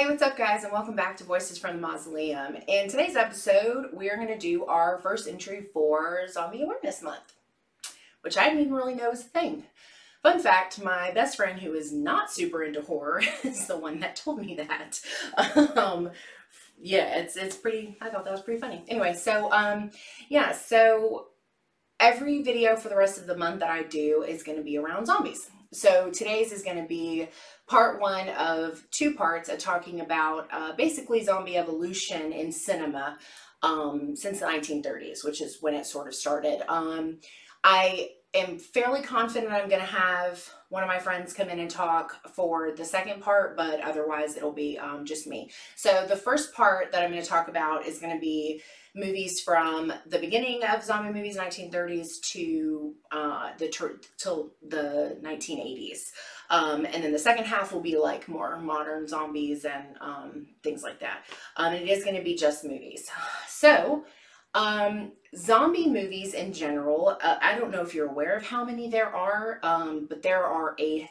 Hey, what's up, guys, and welcome back to Voices from the Mausoleum. In today's episode, we are going to do our first entry for Zombie Awareness Month, which I didn't even really know was a thing. Fun fact my best friend, who is not super into horror, is the one that told me that. Um, yeah, it's it's pretty. I thought that was pretty funny. Anyway, so um, yeah, so every video for the rest of the month that I do is going to be around zombies. So today's is going to be part one of two parts of talking about uh, basically zombie evolution in cinema um, since the 1930s, which is when it sort of started. Um, I am fairly confident I'm going to have one of my friends come in and talk for the second part, but otherwise it'll be um, just me. So the first part that I'm going to talk about is going to be movies from the beginning of zombie movies, 1930s, to uh, the till the 1980s. Um, and then the second half will be like more modern zombies and um, things like that. Um, and it is going to be just movies. So, um, zombie movies in general, uh, I don't know if you're aware of how many there are, um, but there are a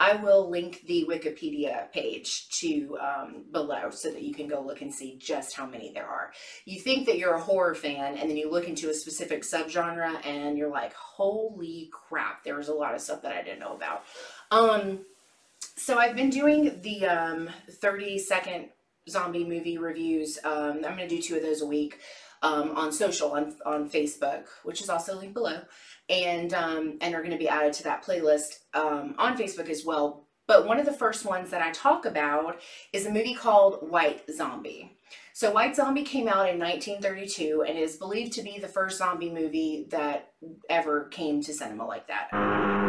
I will link the Wikipedia page to um, below so that you can go look and see just how many there are. You think that you're a horror fan and then you look into a specific subgenre and you're like, holy crap, there's a lot of stuff that I didn't know about. Um, so I've been doing the um, 30 second zombie movie reviews. Um, I'm going to do two of those a week um, on social, on, on Facebook, which is also linked below and um, and are going to be added to that playlist um, on Facebook as well. But one of the first ones that I talk about is a movie called White Zombie. So White Zombie came out in 1932 and is believed to be the first zombie movie that ever came to cinema like that.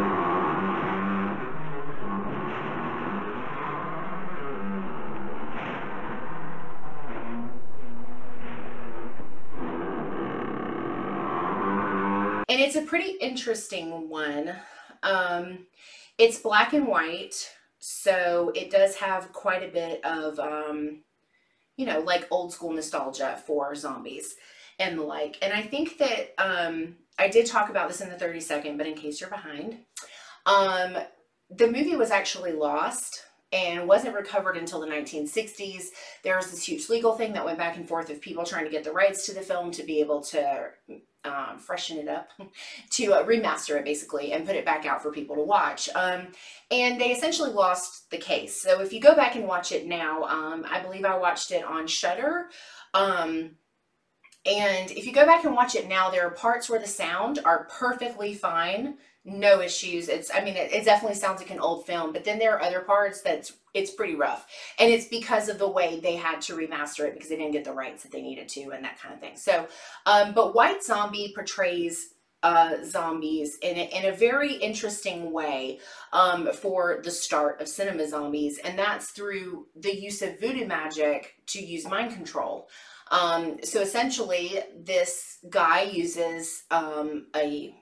It's a pretty interesting one. Um, it's black and white, so it does have quite a bit of, um, you know, like old school nostalgia for zombies and the like. And I think that um, I did talk about this in the 30 second, but in case you're behind, um, the movie was actually lost and wasn't recovered until the 1960s. There was this huge legal thing that went back and forth of people trying to get the rights to the film to be able to um, freshen it up, to uh, remaster it basically and put it back out for people to watch. Um, and they essentially lost the case. So if you go back and watch it now, um, I believe I watched it on Shudder. Um, and if you go back and watch it now, there are parts where the sound are perfectly fine no issues. It's, I mean, it, it, definitely sounds like an old film, but then there are other parts that's, it's pretty rough. And it's because of the way they had to remaster it because they didn't get the rights that they needed to and that kind of thing. So, um, but White Zombie portrays uh, zombies in a, in a very interesting way um, for the start of cinema zombies, and that's through the use of voodoo magic to use mind control. Um, so essentially, this guy uses um, a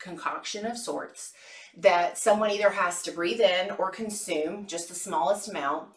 concoction of sorts that someone either has to breathe in or consume just the smallest amount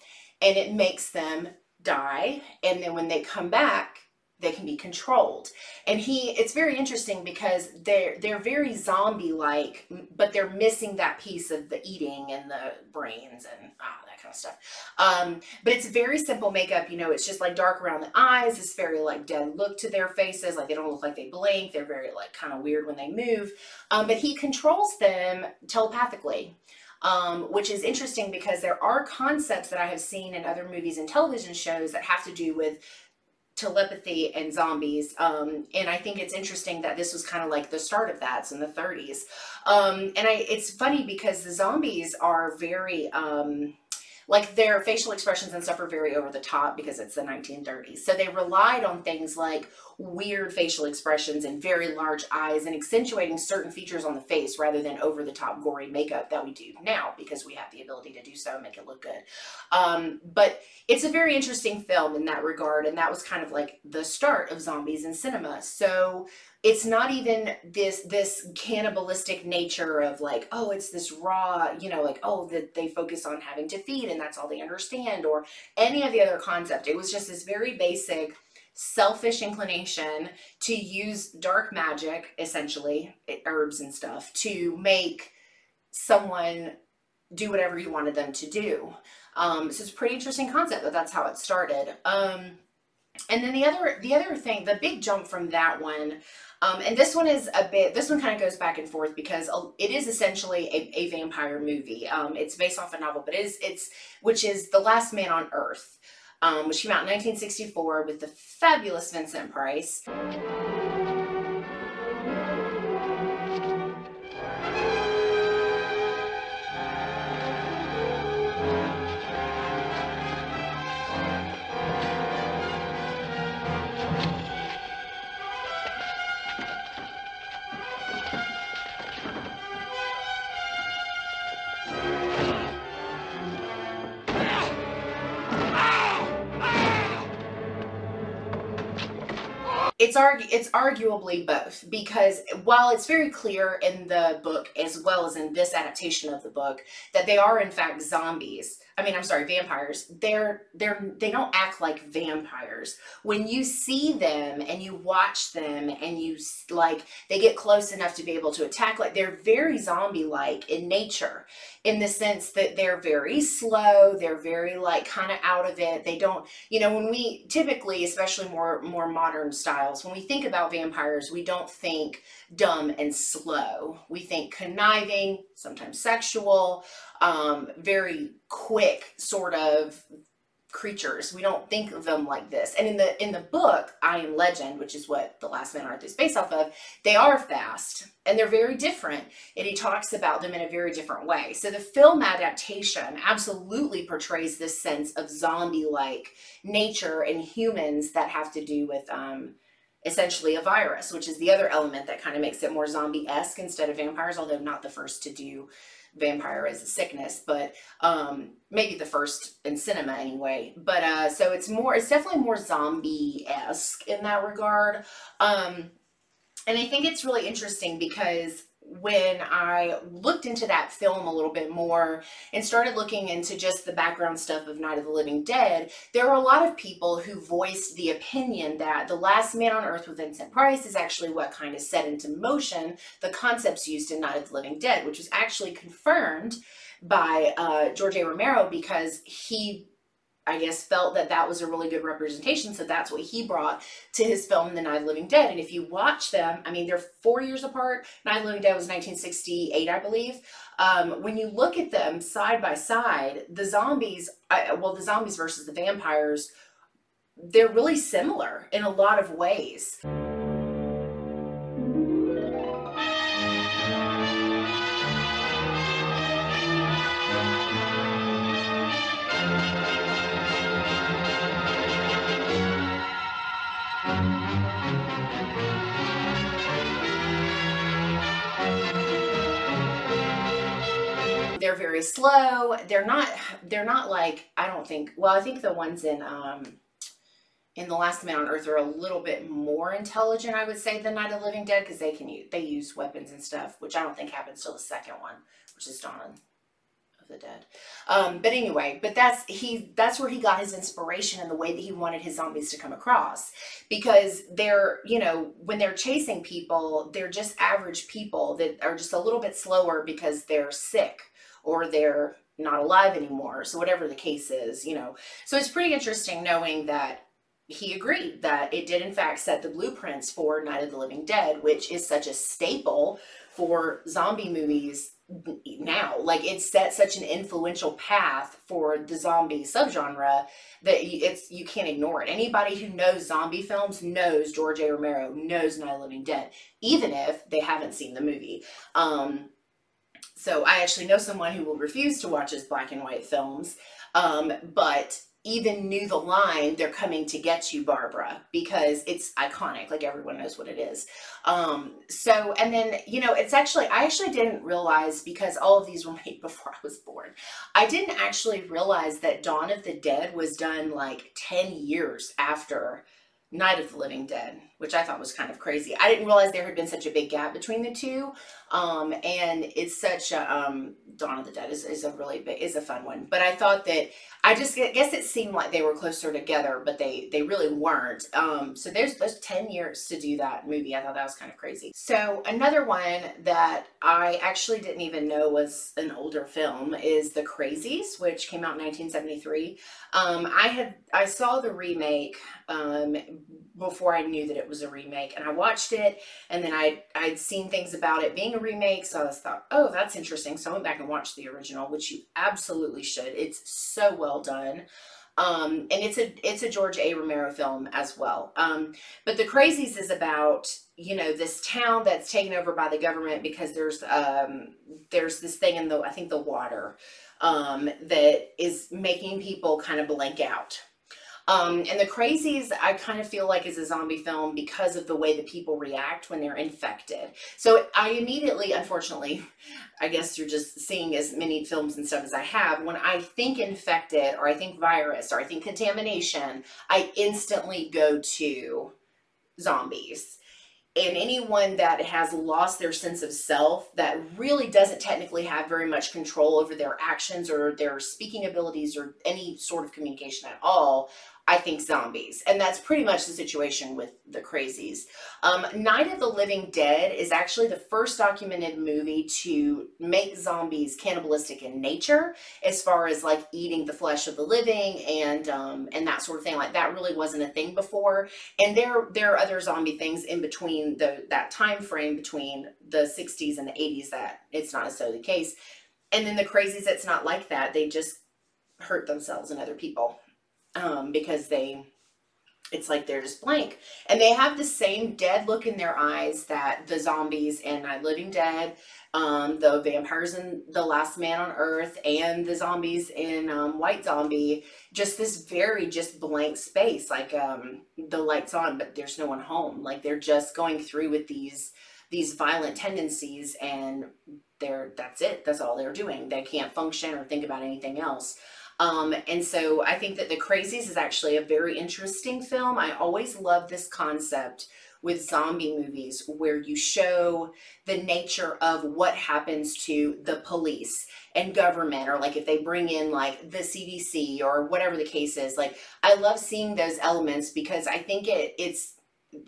and it makes them die. And then when they come back they can be controlled. And he it's very interesting because they're they're very zombie like but they're missing that piece of the eating and the brains and ah, that kind of stuff. Um, but it's very simple makeup you know it's just like dark around the eyes it's very like dead look to their faces like they don't look like they blink they're very like kind of weird when they move. Um, but he controls them telepathically um, which is interesting because there are concepts that I have seen in other movies and television shows that have to do with telepathy and zombies. Um, and I think it's interesting that this was kind of like the start of that. It's in the 30s. Um, and I, it's funny because the zombies are very, um, like their facial expressions and stuff are very over the top because it's the 1930s. So they relied on things like weird facial expressions and very large eyes and accentuating certain features on the face rather than over the top gory makeup that we do now because we have the ability to do so and make it look good. Um, but it's a very interesting film in that regard and that was kind of like the start of zombies in cinema. So it's not even this this cannibalistic nature of like oh it's this raw you know like oh that they focus on having to feed and that's all they understand or any of the other concept it was just this very basic selfish inclination to use dark magic, essentially, herbs and stuff, to make someone do whatever you wanted them to do. Um, so it's a pretty interesting concept that that's how it started. Um, and then the other the other thing, the big jump from that one, um, and this one is a bit. This one kind of goes back and forth because it is essentially a, a vampire movie. Um, it's based off a novel, but it is it's which is The Last Man on Earth, um, which came out in 1964 with the fabulous Vincent Price. It's argu- it's arguably both because while it's very clear in the book as well as in this adaptation of the book that they are in fact zombies I mean, I'm sorry, vampires. They're they're they don't act like vampires. When you see them and you watch them and you like they get close enough to be able to attack like they're very zombie-like in nature in the sense that they're very slow, they're very like kind of out of it. They don't, you know, when we typically, especially more more modern styles, when we think about vampires, we don't think dumb and slow. We think conniving, sometimes sexual, um, very quick sort of creatures. We don't think of them like this. And in the in the book, I Am Legend, which is what The Last Man on Earth is based off of, they are fast and they're very different. And he talks about them in a very different way. So the film adaptation absolutely portrays this sense of zombie-like nature and humans that have to do with um, essentially a virus, which is the other element that kind of makes it more zombie-esque instead of vampires, although not the first to do vampire as a sickness, but um, maybe the first in cinema anyway. But uh, so it's more, it's definitely more zombie esque in that regard. Um, and I think it's really interesting because when I looked into that film a little bit more and started looking into just the background stuff of Night of the Living Dead, there were a lot of people who voiced the opinion that The Last Man on Earth with Vincent Price is actually what kind of set into motion the concepts used in Night of the Living Dead, which was actually confirmed by uh, George A. Romero because he I guess, felt that that was a really good representation. So that's what he brought to his film, The Night of the Living Dead. And if you watch them, I mean, they're four years apart. Night of the Living Dead was 1968, I believe. Um, when you look at them side by side, the zombies, uh, well, the zombies versus the vampires, they're really similar in a lot of ways. Very slow. They're not they're not like I don't think well I think the ones in um in the Last Man on Earth are a little bit more intelligent I would say than Night of the Living Dead because they can use, they use weapons and stuff which I don't think happens till the second one which is Dawn of the Dead. Um, but anyway, but that's he that's where he got his inspiration and the way that he wanted his zombies to come across because they're you know when they're chasing people they're just average people that are just a little bit slower because they're sick or they're not alive anymore. So whatever the case is, you know. So it's pretty interesting knowing that he agreed that it did in fact set the blueprints for Night of the Living Dead, which is such a staple for zombie movies now. Like it set such an influential path for the zombie subgenre that it's you can't ignore it. Anybody who knows zombie films knows George A. Romero, knows Night of the Living Dead, even if they haven't seen the movie. Um, so I actually know someone who will refuse to watch his black and white films, um, but even knew the line, they're coming to get you, Barbara, because it's iconic. Like everyone knows what it is. Um, so, and then, you know, it's actually, I actually didn't realize because all of these were made before I was born. I didn't actually realize that Dawn of the Dead was done like 10 years after Night of the Living Dead, which I thought was kind of crazy. I didn't realize there had been such a big gap between the two. Um, and it's such a um, Dawn of the Dead is, is a really big is a fun one. But I thought that I just guess it seemed like they were closer together, but they they really weren't. Um, so there's there's ten years to do that movie. I thought that was kind of crazy. So another one that I actually didn't even know was an older film is The Crazies, which came out in 1973. Um, I had I saw the remake um, before I knew that it was a remake, and I watched it, and then I I'd seen things about it being a remake, so I thought, oh, that's interesting. So I went back and watched the original, which you absolutely should. It's so well done. Um, and it's a it's a George A. Romero film as well. Um, but the Crazies is about you know this town that's taken over by the government because there's um, there's this thing in the I think the water um, that is making people kind of blank out um, and the Crazies, I kind of feel like is a zombie film because of the way the people react when they're infected. So I immediately, unfortunately, I guess you're just seeing as many films and stuff as I have, when I think infected or I think virus or I think contamination, I instantly go to zombies and anyone that has lost their sense of self that really doesn't technically have very much control over their actions or their speaking abilities or any sort of communication at all I think zombies. And that's pretty much the situation with the crazies. Um, Night of the Living Dead is actually the first documented movie to make zombies cannibalistic in nature, as far as like eating the flesh of the living and um, and that sort of thing. Like that really wasn't a thing before. And there there are other zombie things in between the that time frame between the 60s and the 80s that it's not necessarily the case. And then the crazies, it's not like that. They just hurt themselves and other people um, because they it's like they're just blank and they have the same dead look in their eyes that the zombies in Night Living Dead, um, the vampires in The Last Man on Earth, and the zombies in um, White Zombie. Just this very just blank space, like um, the lights on, but there's no one home. Like they're just going through with these these violent tendencies, and they're that's it. That's all they're doing. They can't function or think about anything else. Um, and so I think that The Crazies is actually a very interesting film. I always love this concept with zombie movies where you show the nature of what happens to the police and government or like if they bring in like the CDC or whatever the case is like I love seeing those elements because I think it it's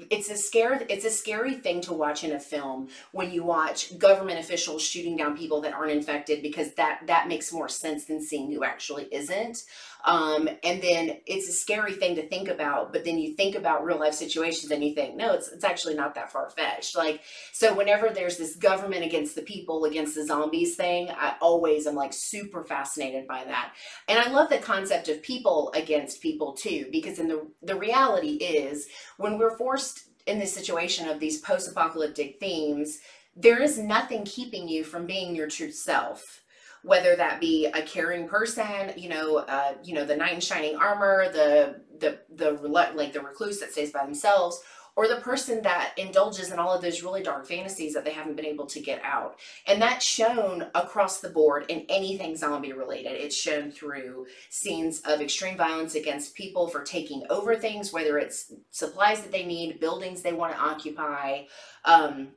it's a scare it's a scary thing to watch in a film when you watch government officials shooting down people that aren't infected because that that makes more sense than seeing who actually isn't um, and then it's a scary thing to think about but then you think about real life situations and you think no it's, it's actually not that far-fetched. Like so whenever there's this government against the people against the zombies thing i always am like super fascinated by that. And i love the concept of people against people too because in the the reality is when we're forced in this situation of these post-apocalyptic themes there is nothing keeping you from being your true self whether that be a caring person, you know, uh, you know, the knight in shining armor, the the the like the recluse that stays by themselves, or the person that indulges in all of those really dark fantasies that they haven't been able to get out. And that's shown across the board in anything zombie related. It's shown through scenes of extreme violence against people for taking over things, whether it's supplies that they need, buildings they want to occupy. Um,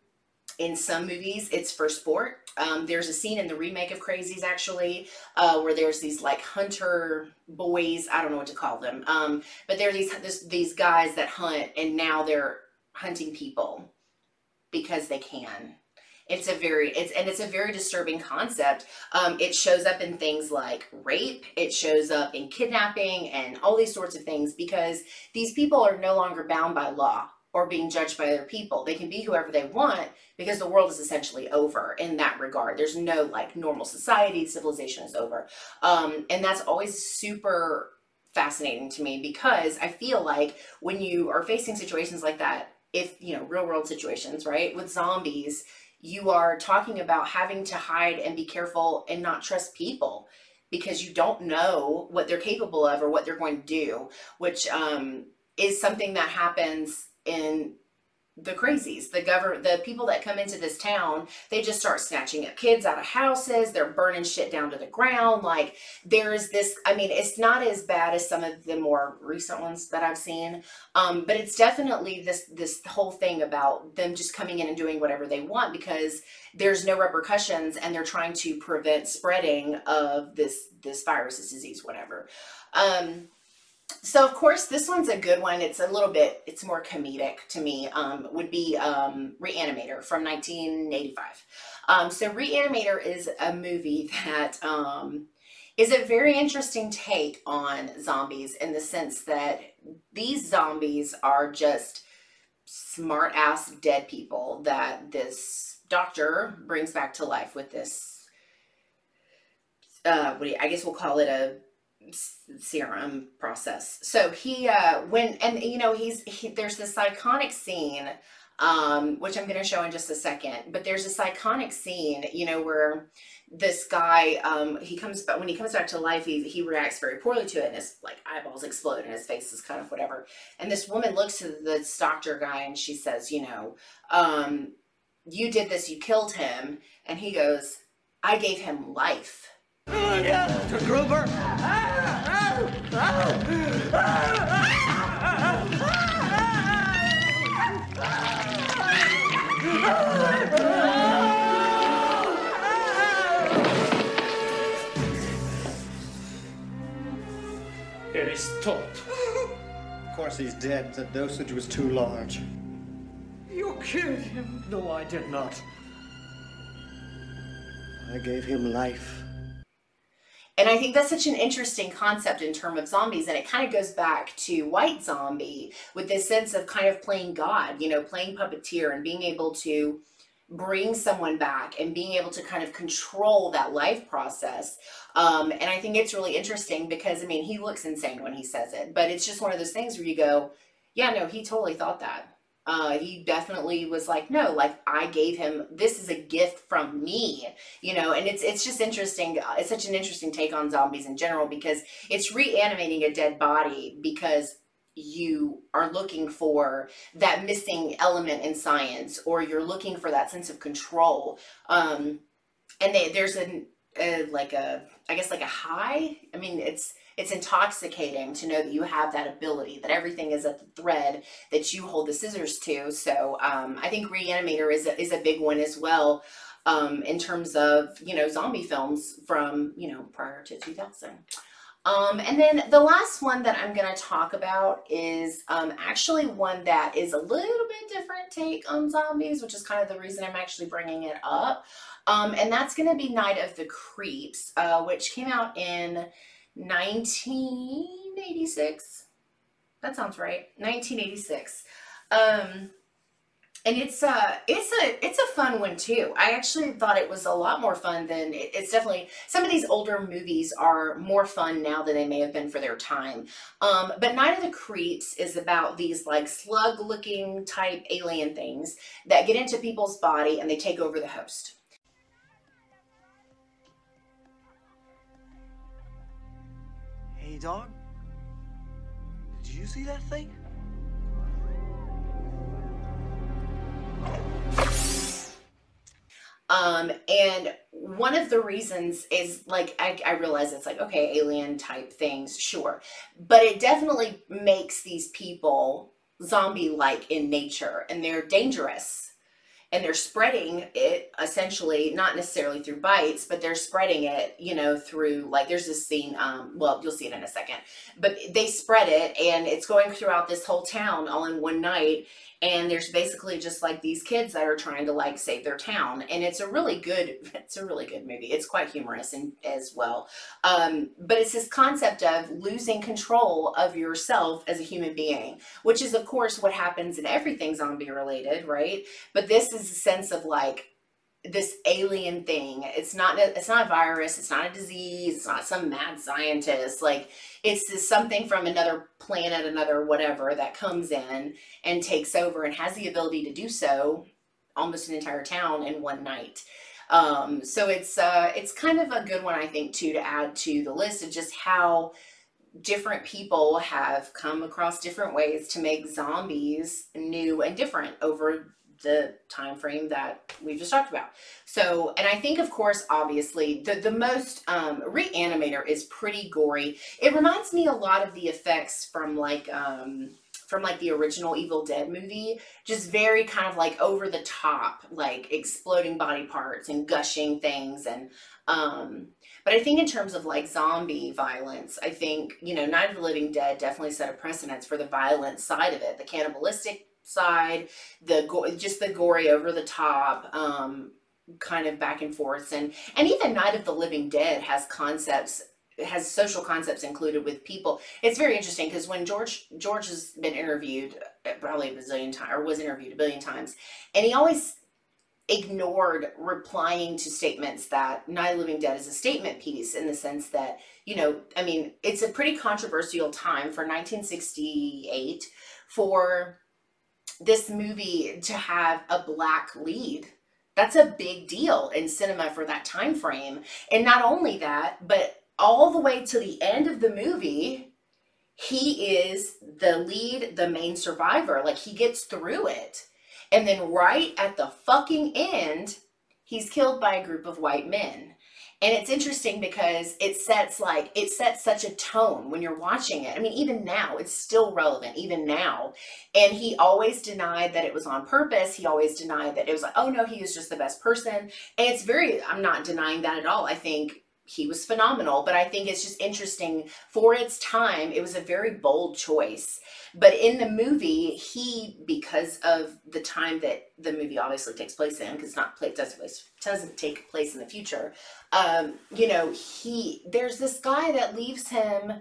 in some movies, it's for sport. Um, there's a scene in the remake of Crazies actually, uh, where there's these like hunter boys. I don't know what to call them, um, but they're these this, these guys that hunt, and now they're hunting people because they can. It's a very it's and it's a very disturbing concept. Um, it shows up in things like rape. It shows up in kidnapping and all these sorts of things because these people are no longer bound by law or being judged by other people. They can be whoever they want because the world is essentially over in that regard. There's no like normal society, civilization is over. Um, and that's always super fascinating to me because I feel like when you are facing situations like that, if you know, real world situations, right, with zombies, you are talking about having to hide and be careful and not trust people because you don't know what they're capable of or what they're going to do, which um, is something that happens in the crazies, the government, the people that come into this town, they just start snatching up kids out of houses. They're burning shit down to the ground. Like there's this, I mean, it's not as bad as some of the more recent ones that I've seen. Um, but it's definitely this, this whole thing about them just coming in and doing whatever they want because there's no repercussions and they're trying to prevent spreading of this, this virus, this disease, whatever. Um, so of course this one's a good one. It's a little bit it's more comedic to me um, would be um, reanimator from 1985 um, so reanimator is a movie that um, is a very interesting take on zombies in the sense that these zombies are just smart ass dead people that this doctor brings back to life with this uh, what do you, I guess we'll call it a serum process. So he uh when and you know he's he, there's this iconic scene um which I'm going to show in just a second, but there's this iconic scene, you know, where this guy um he comes but when he comes back to life he he reacts very poorly to it and his like eyeballs explode and his face is kind of whatever. And this woman looks to the doctor guy and she says, you know, um you did this, you killed him and he goes, I gave him life. To Gruber. It is taught. Of course he's dead. The dosage was too large. You killed him. No, I did not. I gave him life. And I think that's such an interesting concept in terms of zombies. And it kind of goes back to White Zombie with this sense of kind of playing God, you know, playing puppeteer and being able to bring someone back and being able to kind of control that life process. Um, and I think it's really interesting because, I mean, he looks insane when he says it, but it's just one of those things where you go, yeah, no, he totally thought that uh, he definitely was like, no, like I gave him, this is a gift from me, you know, and it's, it's just interesting. Uh, it's such an interesting take on zombies in general because it's reanimating a dead body because you are looking for that missing element in science or you're looking for that sense of control. Um, and they, there's a, a, like a, I guess like a high, I mean, it's, it's intoxicating to know that you have that ability, that everything is at the thread that you hold the scissors to. So um, I think Reanimator is a, is a big one as well um, in terms of, you know, zombie films from, you know, prior to 2000. Um, and then the last one that I'm going to talk about is um, actually one that is a little bit different take on zombies, which is kind of the reason I'm actually bringing it up. Um, and that's going to be Night of the Creeps, uh, which came out in 1986. That sounds right. 1986. Um, and it's uh it's a it's a fun one too i actually thought it was a lot more fun than it, it's definitely some of these older movies are more fun now than they may have been for their time um but night of the creeps is about these like slug looking type alien things that get into people's body and they take over the host Dog. Did you see that thing? Um, and one of the reasons is like, I, I realize it's like, okay, alien type things, sure. But it definitely makes these people zombie like in nature and they're dangerous and they're spreading it essentially not necessarily through bites but they're spreading it you know through like there's this scene um well you'll see it in a second but they spread it and it's going throughout this whole town all in one night and there's basically just like these kids that are trying to like save their town. And it's a really good it's a really good movie. It's quite humorous and as well. Um, but it's this concept of losing control of yourself as a human being which is of course what happens in everything zombie related right? But this is a sense of like this alien thing. It's not a, it's not a virus, it's not a disease, it's not some mad scientist. Like it's just something from another planet, another whatever that comes in and takes over and has the ability to do so almost an entire town in one night. Um, so it's uh, it's kind of a good one, I think, too, to add to the list of just how different people have come across different ways to make zombies new and different over the time frame that we've just talked about. So, and I think, of course, obviously, the the most um, Reanimator is pretty gory. It reminds me a lot of the effects from like um, from like the original Evil Dead movie, just very kind of like over the top, like exploding body parts and gushing things and um but I think in terms of like zombie violence, I think, you know, Night of the Living Dead definitely set a precedence for the violent side of it, the cannibalistic side, the go- just the gory over the top, um, kind of back and forth, and and even Night of the Living Dead has concepts has social concepts included with people. It's very interesting because when George George has been interviewed uh, probably a bazillion times or was interviewed a billion times, and he always ignored replying to statements that Night of the Living Dead is a statement piece in the sense that, you know, I mean, it's a pretty controversial time for 1968 for this movie to have a black lead. That's a big deal in cinema for that time frame. And not only that, but all the way to the end of the movie, he is the lead, the main survivor. Like he gets through it. And then right at the fucking end, he's killed by a group of white men. And it's interesting because it sets like it sets such a tone when you're watching it. I mean, even now, it's still relevant, even now. And he always denied that it was on purpose. He always denied that it was like, oh no, he was just the best person. And it's very, I'm not denying that at all. I think he was phenomenal, but I think it's just interesting for its time. It was a very bold choice. But in the movie, he, because of the time that the movie obviously takes place in, because not play doesn't doesn't take place in the future, um, you know, he there's this guy that leaves him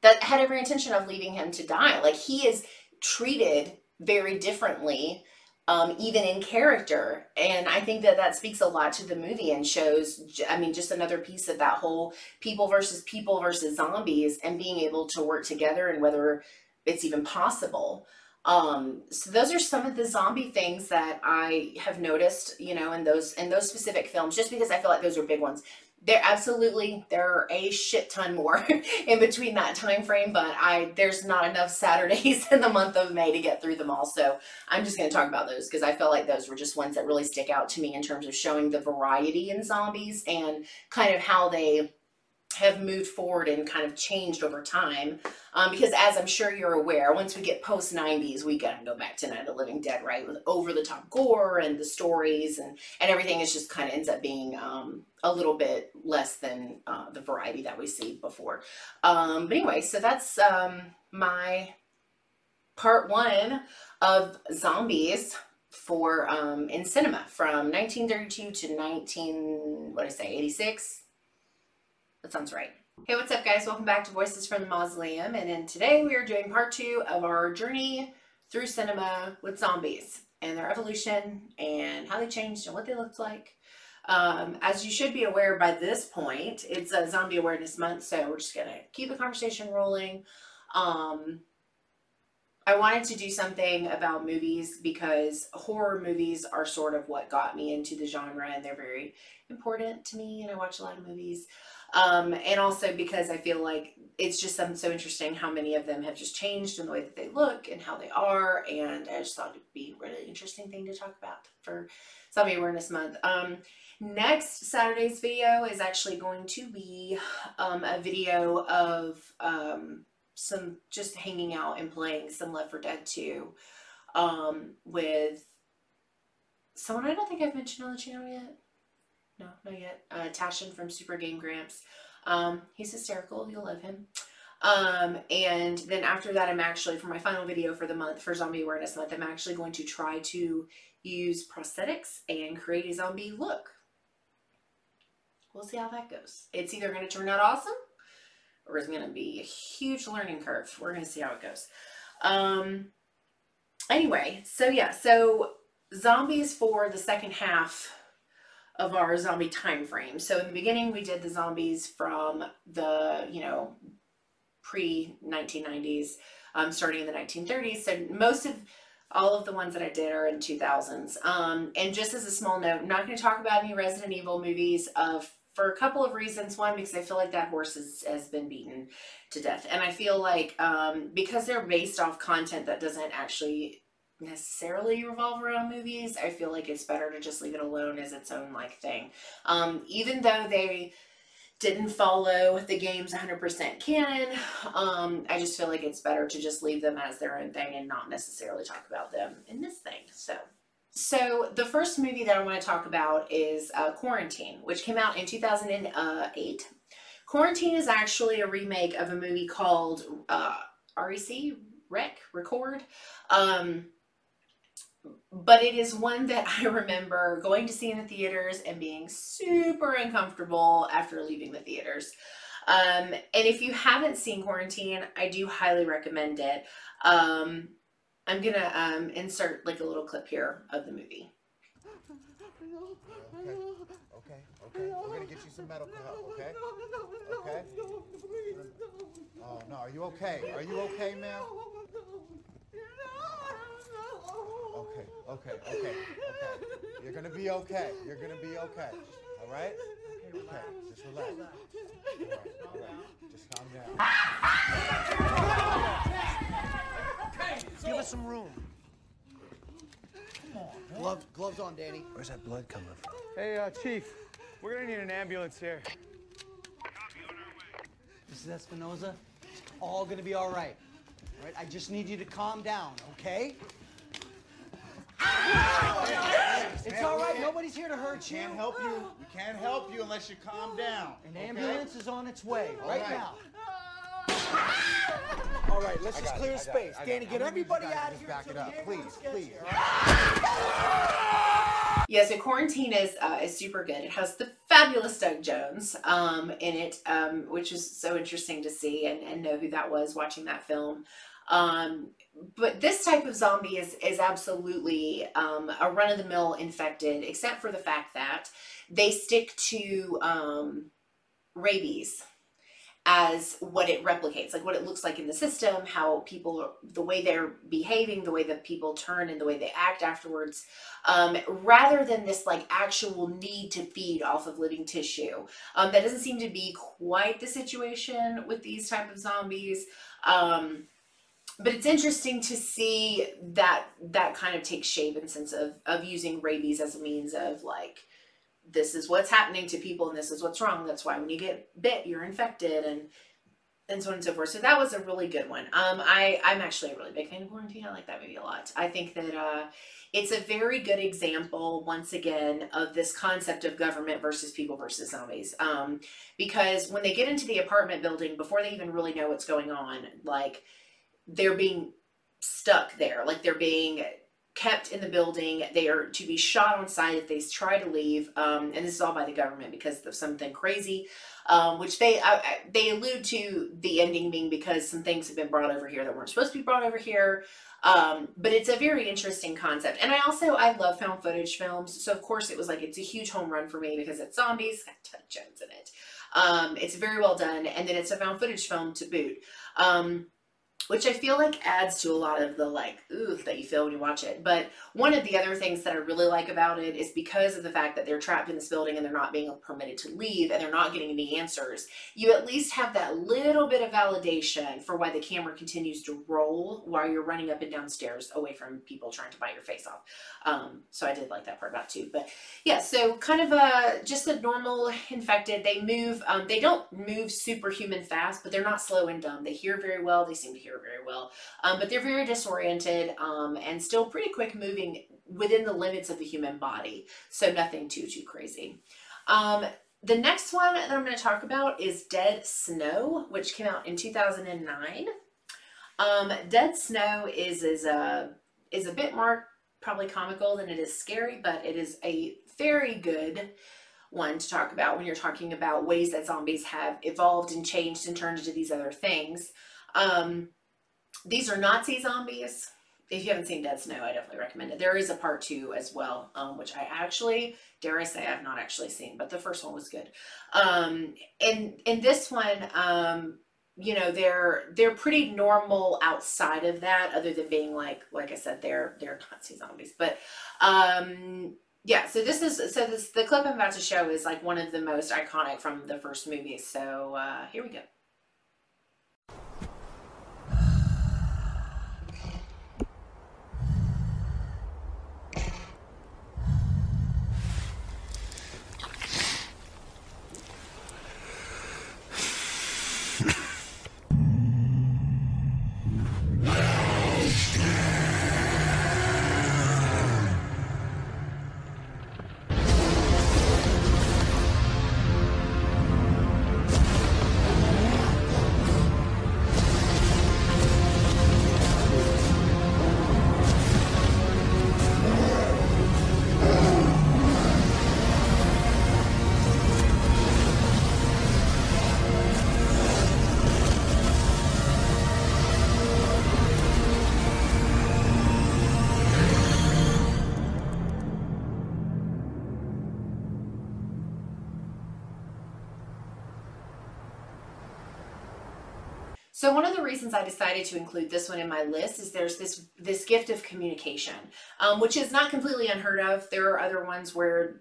that had every intention of leaving him to die. Like he is treated very differently um, even in character. And I think that that speaks a lot to the movie and shows, I mean, just another piece of that whole people versus people versus zombies and being able to work together and whether it's even possible. Um, so those are some of the zombie things that I have noticed, you know, in those in those specific films, just because I feel like those are big ones there absolutely there are a shit ton more in between that time frame but i there's not enough saturdays in the month of may to get through them all. So i'm just going to talk about those because i felt like those were just ones that really stick out to me in terms of showing the variety in zombies and kind of how they have moved forward and kind of changed over time. Um, because as I'm sure you're aware, once we get post 90s, we gotta go back to Night of the Living Dead, right? With over the top gore and the stories and, and everything is just kind of ends up being um, a little bit less than uh, the variety that we see before. Um, but anyway, so that's um, my part one of zombies for um, in cinema from 1932 to 19, what did I say, 86? That sounds right. Hey, what's up guys? Welcome back to Voices from the Mausoleum. And then today we are doing part two of our journey through cinema with zombies and their evolution and how they changed and what they looked like. Um, as you should be aware by this point, it's a zombie awareness month, so we're just gonna keep the conversation rolling. Um, I wanted to do something about movies because horror movies are sort of what got me into the genre and they're very important to me and I watch a lot of movies. Um, and also because I feel like it's just something so interesting how many of them have just changed in the way that they look and how they are. And I just thought it'd be a really interesting thing to talk about for Zombie Awareness Month. Um, next Saturday's video is actually going to be um, a video of um, some just hanging out and playing some Left 4 Dead 2 um, with someone I don't think I've mentioned on the channel yet. No, not yet. Uh, Tashin from Super Game Gramps. Um, he's hysterical. You'll love him. Um, and then after that, I'm actually, for my final video for the month, for Zombie Awareness Month, I'm actually going to try to use prosthetics and create a zombie look. We'll see how that goes. It's either going to turn out awesome or it's going to be a huge learning curve. We're going to see how it goes. Um, anyway, so yeah, so zombies for the second half of our zombie time frame. So in the beginning, we did the zombies from the, you know, pre 1990s, um, starting in the 1930s. So most of all of the ones that I did are in 2000s. Um, and just as a small note, I'm not going to talk about any Resident Evil movies of for a couple of reasons. One, because I feel like that horse has, has been beaten to death. And I feel like um, because they're based off content that doesn't actually necessarily revolve around movies, I feel like it's better to just leave it alone as its own like thing. Um, even though they didn't follow the game's 100% canon, um, I just feel like it's better to just leave them as their own thing and not necessarily talk about them in this thing. So. So the first movie that I want to talk about is uh, Quarantine, which came out in 2008. Quarantine is actually a remake of a movie called uh, REC, Rec, Record. Um, but it is one that I remember going to see in the theaters and being super uncomfortable after leaving the theaters. Um, and if you haven't seen Quarantine, I do highly recommend it. Um, I'm gonna um, insert like a little clip here of the movie. Okay, okay, okay. We're gonna get you some medical help, okay? Okay? Oh, no, are you okay? Are you okay, ma'am? Okay, okay, okay, okay. You're gonna be okay. You're gonna be okay. All right? Okay, just relax. All right, all right. Just calm down. Give us some room. Come on. Gloves, gloves on, Danny. Where's that blood coming from? Hey, uh, Chief, we're gonna need an ambulance here. Mrs. Espinoza, it's all gonna be all right. All right, I just need you to calm down, okay? It's all right. Nobody's here to hurt you. Can't help you. We can't help you unless you calm down. An okay? ambulance is on its way right, right. now. All right, let's just clear it, the space. it, Danny, get I'm gonna need you everybody out of here. back it up, please, gets please. here. Yeah, so Quarantine is uh, is super good. It has the fabulous Doug Jones um, in it, um, which is so interesting to see and, and know who that was watching that film. Um, but this type of zombie is is absolutely um, a run of the mill infected, except for the fact that they stick to um, rabies as what it replicates, like what it looks like in the system, how people, the way they're behaving, the way that people turn, and the way they act afterwards, um, rather than this like actual need to feed off of living tissue. Um, that doesn't seem to be quite the situation with these type of zombies. Um, but it's interesting to see that that kind of takes shape in sense of of using rabies as a means of like this is what's happening to people and this is what's wrong. That's why when you get bit, you're infected and and so on and so forth. So that was a really good one. Um, I I'm actually a really big fan of Quarantine. I like that movie a lot. I think that uh, it's a very good example once again of this concept of government versus people versus zombies. Um, because when they get into the apartment building, before they even really know what's going on, like they're being stuck there, like they're being kept in the building. They are to be shot on sight if they try to leave. Um, and this is all by the government because of something crazy, um, which they uh, they allude to the ending being because some things have been brought over here that weren't supposed to be brought over here. Um, but it's a very interesting concept. And I also I love found footage films, so of course it was like it's a huge home run for me because it's zombies, got Doug Jones in it. Um, it's very well done, and then it's a found footage film to boot. Which I feel like adds to a lot of the like ooh that you feel when you watch it. But one of the other things that I really like about it is because of the fact that they're trapped in this building and they're not being permitted to leave and they're not getting any answers, you at least have that little bit of validation for why the camera continues to roll while you're running up and down stairs away from people trying to bite your face off. Um, so I did like that part about too. But yeah, so kind of a just a normal infected. They move. Um, they don't move superhuman fast, but they're not slow and dumb. They hear very well. They seem to hear very well, um, but they're very disoriented um, and still pretty quick moving within the limits of the human body. So nothing too too crazy. Um, the next one that I'm going to talk about is Dead Snow, which came out in 2009. Um, Dead Snow is is a is a bit more probably comical than it is scary, but it is a very good one to talk about when you're talking about ways that zombies have evolved and changed and turned into these other things. Um, these are Nazi zombies. If you haven't seen Dead Snow, I definitely recommend it. There is a part two as well, um, which I actually, dare I say, I've not actually seen, but the first one was good. Um, and in this one, um, you know, they're they're pretty normal outside of that, other than being like, like I said, they're they're Nazi zombies. But um, yeah, so this is so this the clip I'm about to show is like one of the most iconic from the first movie. So uh, here we go. So one of the reasons I decided to include this one in my list is there's this this gift of communication, um, which is not completely unheard of. There are other ones where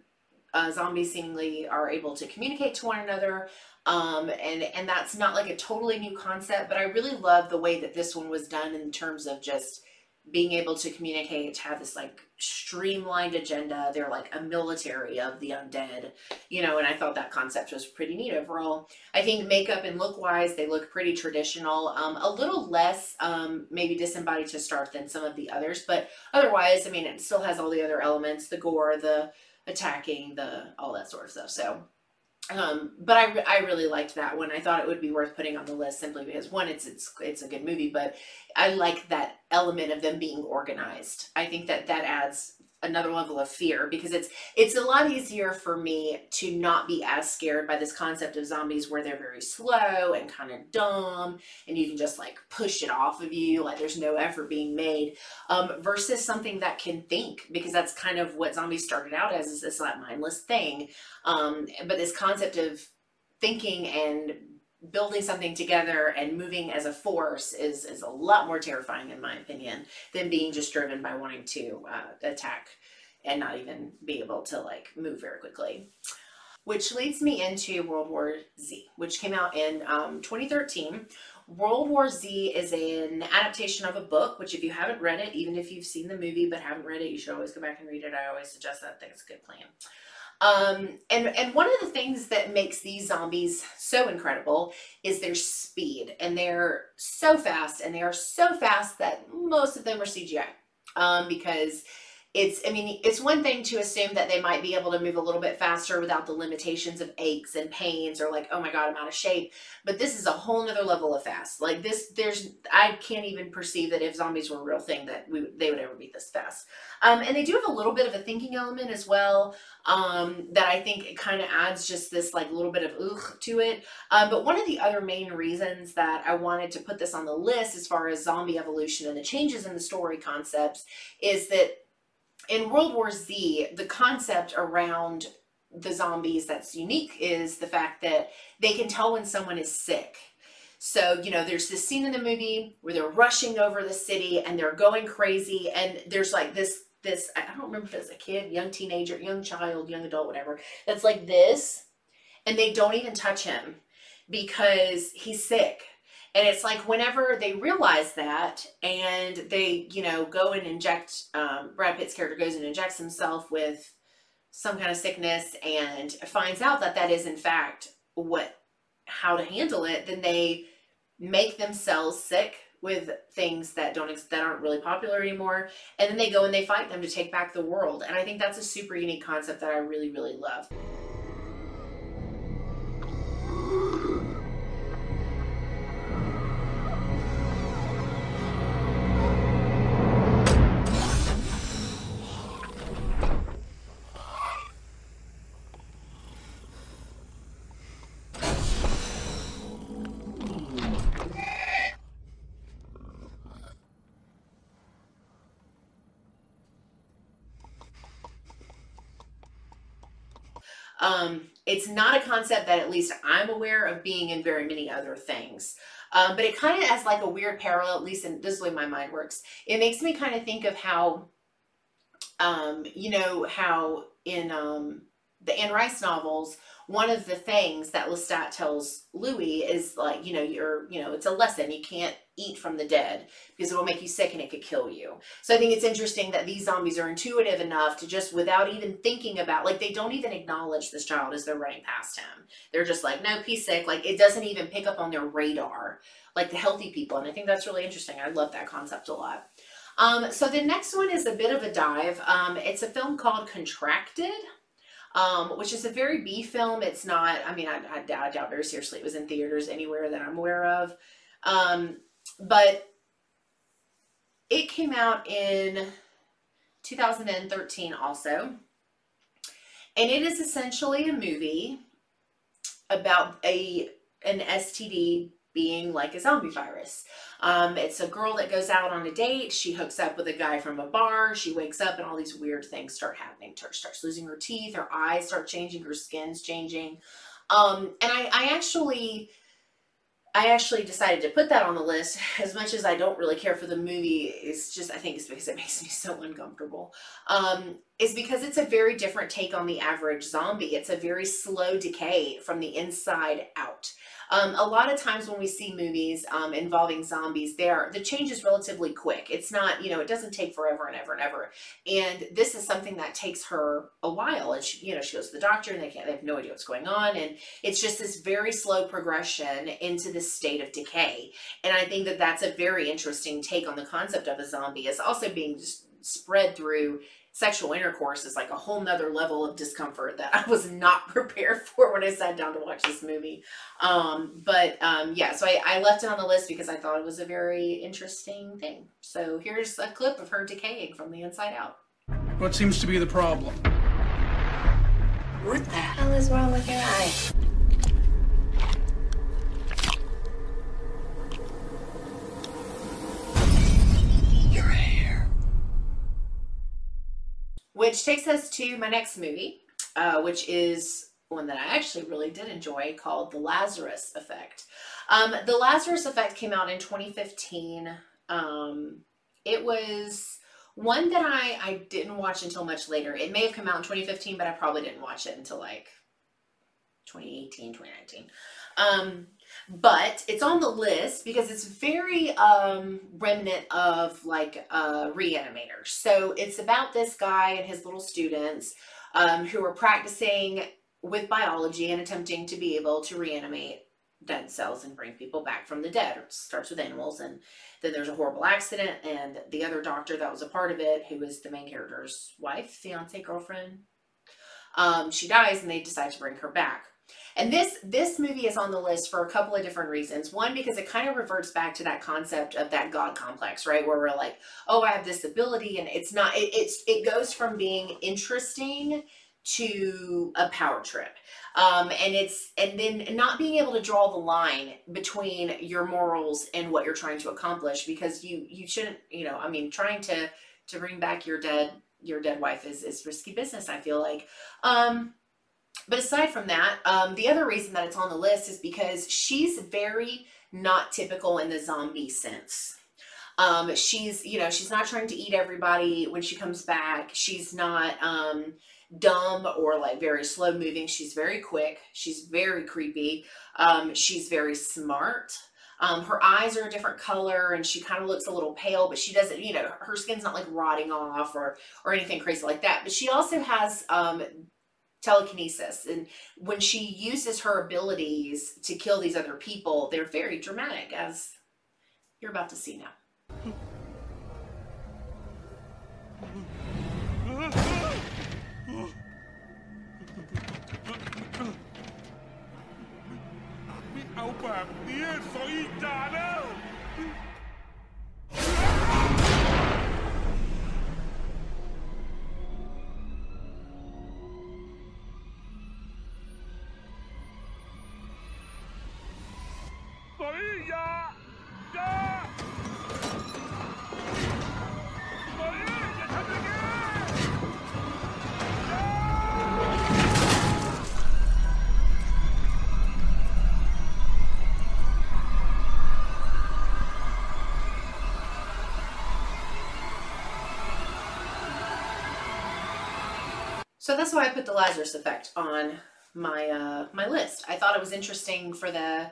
uh, zombies seemingly are able to communicate to one another, um, and and that's not like a totally new concept. But I really love the way that this one was done in terms of just being able to communicate, to have this like streamlined agenda. They're like a military of the undead, you know, and I thought that concept was pretty neat overall. I think makeup and look wise, they look pretty traditional, um, a little less um, maybe disembodied to start than some of the others, but otherwise, I mean, it still has all the other elements, the gore, the attacking, the all that sort of stuff. So um, but I, I really liked that one. I thought it would be worth putting on the list simply because one, it's it's it's a good movie, but I like that element of them being organized. I think that that adds another level of fear because it's it's a lot easier for me to not be as scared by this concept of zombies where they're very slow and kind of dumb and you can just like push it off of you like there's no effort being made um, versus something that can think because that's kind of what zombies started out as is this like mindless thing. Um, but this concept of thinking and building something together and moving as a force is is a lot more terrifying in my opinion than being just driven by wanting to uh, attack and not even be able to like move very quickly. Which leads me into world war z which came out in um, 2013 world war z is an adaptation of a book which if you haven't read it even if you've seen the movie but haven't read it you should always go back and read it. I always suggest that. I think it's a good plan um, and, and one of the things that makes these zombies so incredible is their speed. And they're so fast, and they are so fast that most of them are CGI. Um, because it's i mean it's one thing to assume that they might be able to move a little bit faster without the limitations of aches and pains or like oh my god i'm out of shape. But this is a whole nother level of fast. Like this there's i can't even perceive that if zombies were a real thing that we they would ever be this fast. Um, and they do have a little bit of a thinking element as well um, that i think it kind of adds just this like little bit of ugh to it. Um, but one of the other main reasons that i wanted to put this on the list as far as zombie evolution and the changes in the story concepts is that in World War Z, the concept around the zombies that's unique is the fact that they can tell when someone is sick. So, you know, there's this scene in the movie where they're rushing over the city and they're going crazy and there's like this this I don't remember if it was a kid, young teenager, young child, young adult, whatever. That's like this and they don't even touch him because he's sick and it's like whenever they realize that and they, you know, go and inject, um, Brad Pitt's character goes and injects himself with some kind of sickness and finds out that that is in fact what, how to handle it, then they make themselves sick with things that don't that aren't really popular anymore. And then they go and they fight them to take back the world. And i think that's a super unique concept that i really really love it's not a concept that at least I'm aware of being in very many other things. Um, but it kind of has like a weird parallel, at least in this way my mind works. It makes me kind of think of how um, you know how in um, the Anne Rice novels, one of the things that Lestat tells Louis is like, you know, you're, you know, it's a lesson. You can't eat from the dead because it will make you sick and it could kill you. So I think it's interesting that these zombies are intuitive enough to just without even thinking about like they don't even acknowledge this child as they're running past him. They're just like, no, he's sick. Like it doesn't even pick up on their radar like the healthy people. And I think that's really interesting. I love that concept a lot. Um, so the next one is a bit of a dive. Um, it's a film called Contracted um, which is a very B film. It's not, I mean, I, I, doubt, I doubt very seriously it was in theaters anywhere that I'm aware of. Um, but it came out in 2013 also. And it is essentially a movie about a an STD being like a zombie virus. Um, it's a girl that goes out on a date. She hooks up with a guy from a bar. She wakes up and all these weird things start happening to her. Starts losing her teeth. Her eyes start changing. Her skin's changing. Um, and I, I actually, I actually decided to put that on the list as much as I don't really care for the movie. It's just, I think it's because it makes me so uncomfortable. Um, is because it's a very different take on the average zombie. It's a very slow decay from the inside out. Um, a lot of times when we see movies um, involving zombies, there the change is relatively quick. It's not, you know, it doesn't take forever and ever and ever. And this is something that takes her a while. And she, you know, she goes to the doctor and they can't, they have no idea what's going on. And it's just this very slow progression into this state of decay. And I think that that's a very interesting take on the concept of a zombie. It's also being spread through sexual intercourse is like a whole nother level of discomfort that I was not prepared for when I sat down to watch this movie. Um, but um, yeah, so I, I left it on the list because I thought it was a very interesting thing. So here's a clip of her decaying from the inside out. What seems to be the problem? What the hell is wrong with your eye? Which takes us to my next movie, uh, which is one that I actually really did enjoy called The Lazarus Effect. Um, the Lazarus Effect came out in 2015. Um, it was one that I, I didn't watch until much later. It may have come out in 2015, but I probably didn't watch it until like 2018, 2019. Um, but it's on the list because it's very um, remnant of like uh, reanimators. So it's about this guy and his little students um, who are practicing with biology and attempting to be able to reanimate dead cells and bring people back from the dead. It starts with animals, and then there's a horrible accident, and the other doctor that was a part of it, who is the main character's wife, fiance, girlfriend, um, she dies, and they decide to bring her back. And this this movie is on the list for a couple of different reasons. One, because it kind of reverts back to that concept of that God complex, right? Where we're like, oh, I have this ability, and it's not. It, it's it goes from being interesting to a power trip um, and it's and then not being able to draw the line between your morals and what you're trying to accomplish because you you shouldn't you know i mean trying to to bring back your dead your dead wife is is risky business i feel like um but aside from that, um, the other reason that it's on the list is because she's very not typical in the zombie sense. Um, she's, you know, she's not trying to eat everybody when she comes back. She's not um, dumb or like very slow moving. She's very quick. She's very creepy. Um, she's very smart. Um, her eyes are a different color and she kind of looks a little pale, but she doesn't, you know, her skin's not like rotting off or, or anything crazy like that. But she also has um, telekinesis. And when she uses her abilities to kill these other people they're very dramatic as you're about to see now. So that's why I put the Lazarus effect on my uh my list. I thought it was interesting for the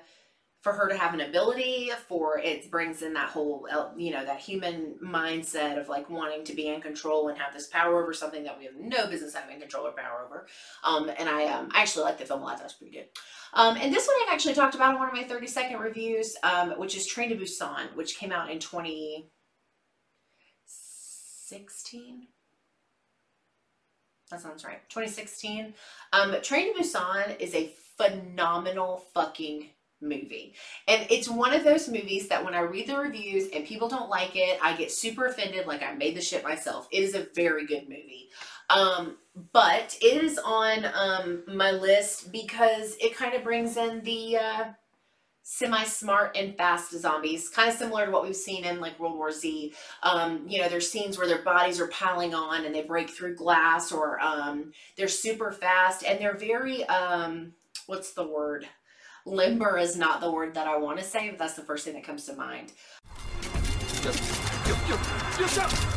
for her to have an ability for it brings in that whole you know that human mindset of like wanting to be in control and have this power over something that we have no business having control or power over. Um and i um i actually like the film that's pretty good. Um and this one i've actually talked about in one of my 30 second reviews um which is train to busan which came out in 2016 that sounds right 2016 um train to busan is a phenomenal fucking movie. And it's one of those movies that when I read the reviews and people don't like it, I get super offended like I made the shit myself. It is a very good movie. Um, but it is on um, my list because it kind of brings in the uh, semi-smart and fast zombies, kind of similar to what we've seen in like World War Z. Um, you know, there's scenes where their bodies are piling on and they break through glass or um, they're super fast and they're very, um, what's the word? Limber is not the word that I want to say, but that's the first thing that comes to mind. 정신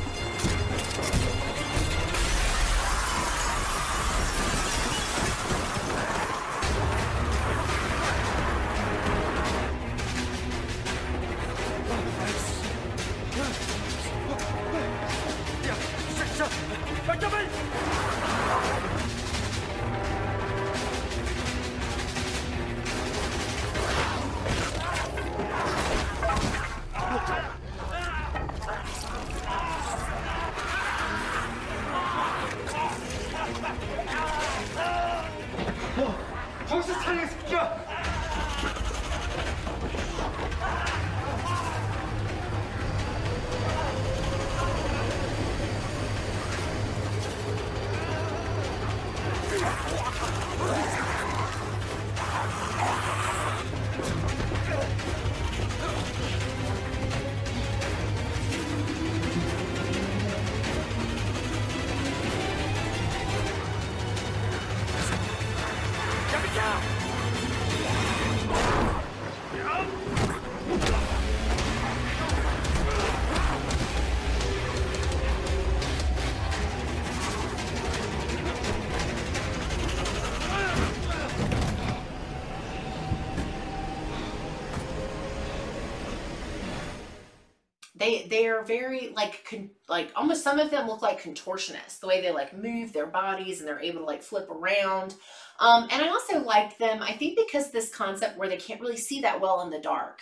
they they are very like con- like almost some of them look like contortionists the way they like move their bodies and they're able to like flip around. Um and i also like them i think because this concept where they can't really see that well in the dark.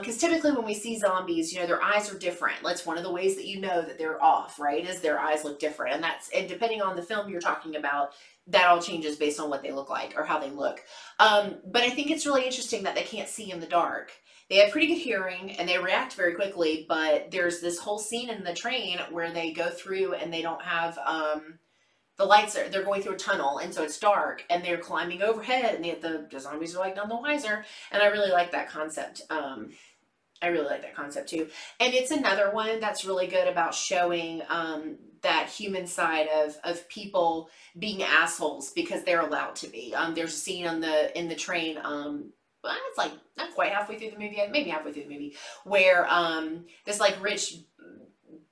Because typically when we see zombies you know their eyes are different. That's one of the ways that you know that they're off right is their eyes look different. And that's and depending on the film you're talking about that all changes based on what they look like or how they look. Um, but i think it's really interesting that they can't see in the dark they have pretty good hearing and they react very quickly but there's this whole scene in the train where they go through and they don't have um, the lights are they're going through a tunnel and so it's dark and they're climbing overhead and the, the zombies are like none the wiser. And i really like that concept um, i really like that concept too. And it's another one that's really good about showing um, that human side of of people being assholes because they're allowed to be. Um, there's a scene on the in the train um, well, it's like not quite halfway through the movie yet, maybe halfway through the movie, where um this like rich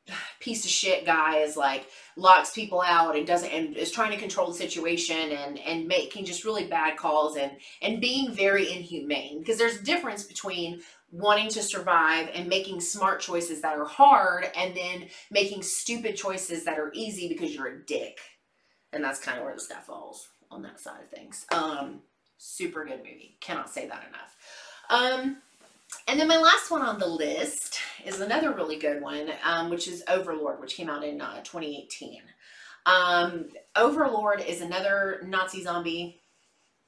piece of shit guy is like locks people out and doesn't and is trying to control the situation and and making just really bad calls and and being very inhumane. Because there's a difference between wanting to survive and making smart choices that are hard and then making stupid choices that are easy because you're a dick. And that's kind of where the stuff falls on that side of things. Um super good movie cannot say that enough um and then my last one on the list is another really good one, um, which is Overlord, which came out in uh, 2018. Um, Overlord is another Nazi zombie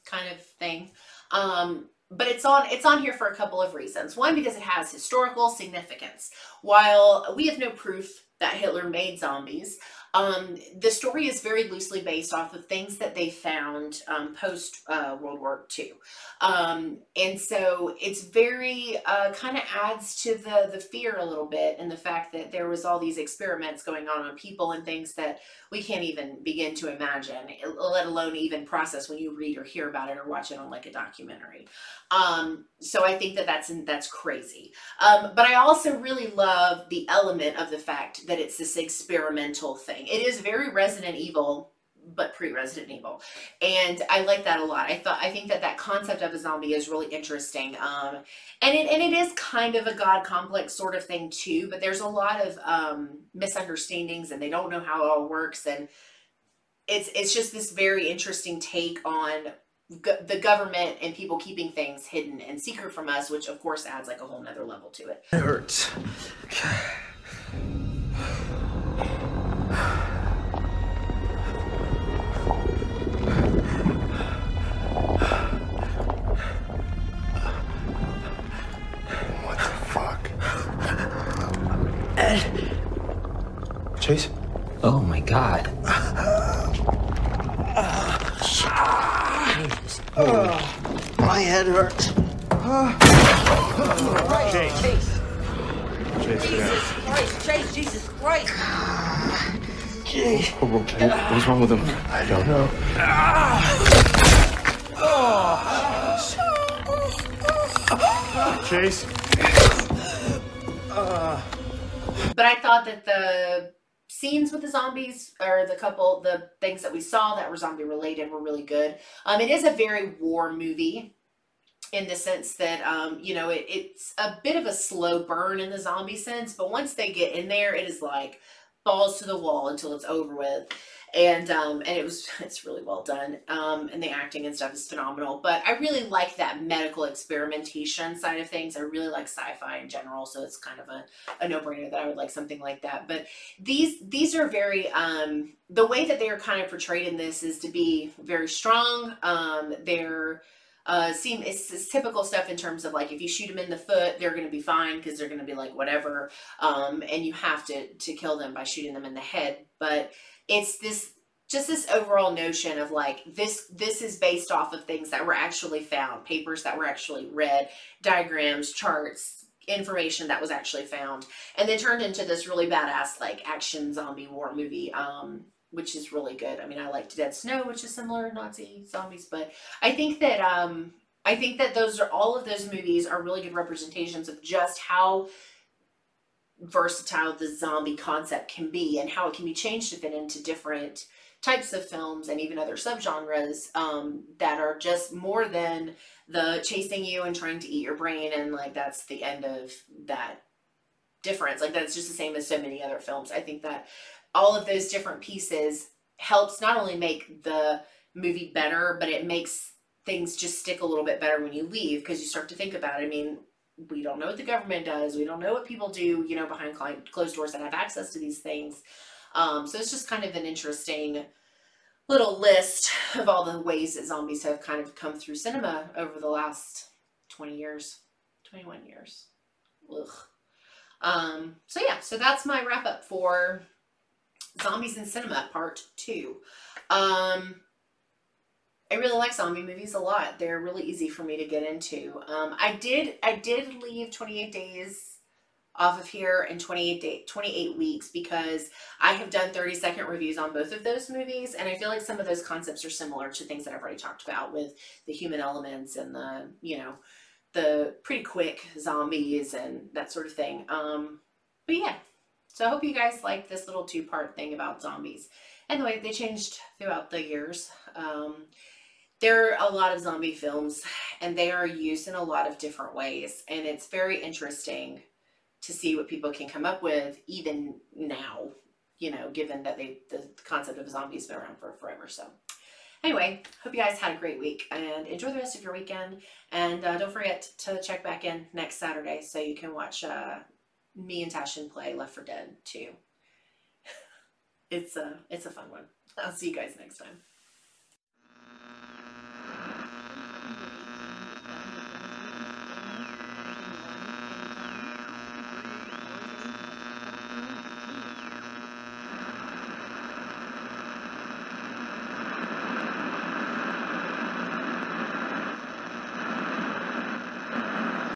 kind of thing. Um, but it's on it's on here for a couple of reasons. One, because it has historical significance. While we have no proof that Hitler made zombies, um, the story is very loosely based off of things that they found um, post uh, World War II. Um, and so it's very uh, kind of adds to the the fear a little bit and the fact that there was all these experiments going on on people and things that we can't even begin to imagine, let alone even process when you read or hear about it or watch it on like a documentary. Um, so I think that that's that's crazy. Um, but I also really love the element of the fact that it's this experimental thing. It is very Resident Evil but pre-Resident Evil, and I like that a lot. I thought I think that that concept of a zombie is really interesting, um, and it and it is kind of a god complex sort of thing too. But there's a lot of um, misunderstandings, and they don't know how it all works, and it's it's just this very interesting take on the government and people keeping things hidden and secret from us, which of course adds like a whole nother level to it. It hurts. Chase? Oh my god. My head hurts. Chase. Chase. Chase, Jesus Christ. Chase, Jesus Christ. What, what's wrong with him? I don't know. Chase. But I thought that the scenes with the zombies or the couple the things that we saw that were zombie related were really good. Um it is a very war movie in the sense that um you know it, it's a bit of a slow burn in the zombie sense, but once they get in there it is like balls to the wall until it's over with. And um and it was it's really well done. Um and the acting and stuff is phenomenal. But I really like that medical experimentation side of things. I really like sci-fi in general, so it's kind of a a no-brainer that I would like something like that. But these these are very um the way that they are kind of portrayed in this is to be very strong. Um they're uh seem it's, it's typical stuff in terms of like if you shoot them in the foot, they're going to be fine because they're going to be like whatever. Um and you have to to kill them by shooting them in the head. But it's this just this overall notion of like this this is based off of things that were actually found papers that were actually read diagrams charts information that was actually found and then turned into this really badass like action zombie war movie um which is really good. I mean i liked dead snow which is similar nazi zombies but i think that um i think that those are all of those movies are really good representations of just how versatile the zombie concept can be and how it can be changed to fit into different types of films and even other subgenres um, that are just more than the chasing you and trying to eat your brain and like that's the end of that difference. Like that's just the same as so many other films. I think that all of those different pieces helps not only make the movie better but it makes things just stick a little bit better when you leave because you start to think about it. I mean we don't know what the government does we don't know what people do you know behind closed doors that have access to these things. Um, so it's just kind of an interesting little list of all the ways that zombies have kind of come through cinema over the last 20 years 21 years. Ugh. Um, so yeah so that's my wrap up for zombies in cinema part two. Um, I really like zombie movies a lot. They're really easy for me to get into. Um, I did I did leave 28 days off of here in 28 day 28 weeks because I have done 30 second reviews on both of those movies and I feel like some of those concepts are similar to things that I've already talked about with the human elements and the, you know, the pretty quick zombies and that sort of thing. Um, but yeah. So I hope you guys like this little two-part thing about zombies and the way they changed throughout the years. Um, there are a lot of zombie films and they are used in a lot of different ways and it's very interesting to see what people can come up with even now you know given that they the concept of zombies been around for forever so. Anyway hope you guys had a great week and enjoy the rest of your weekend and uh, don't forget to check back in next saturday so you can watch uh, me and tashin play Left 4 Dead 2 it's a it's a fun one. I'll see you guys next time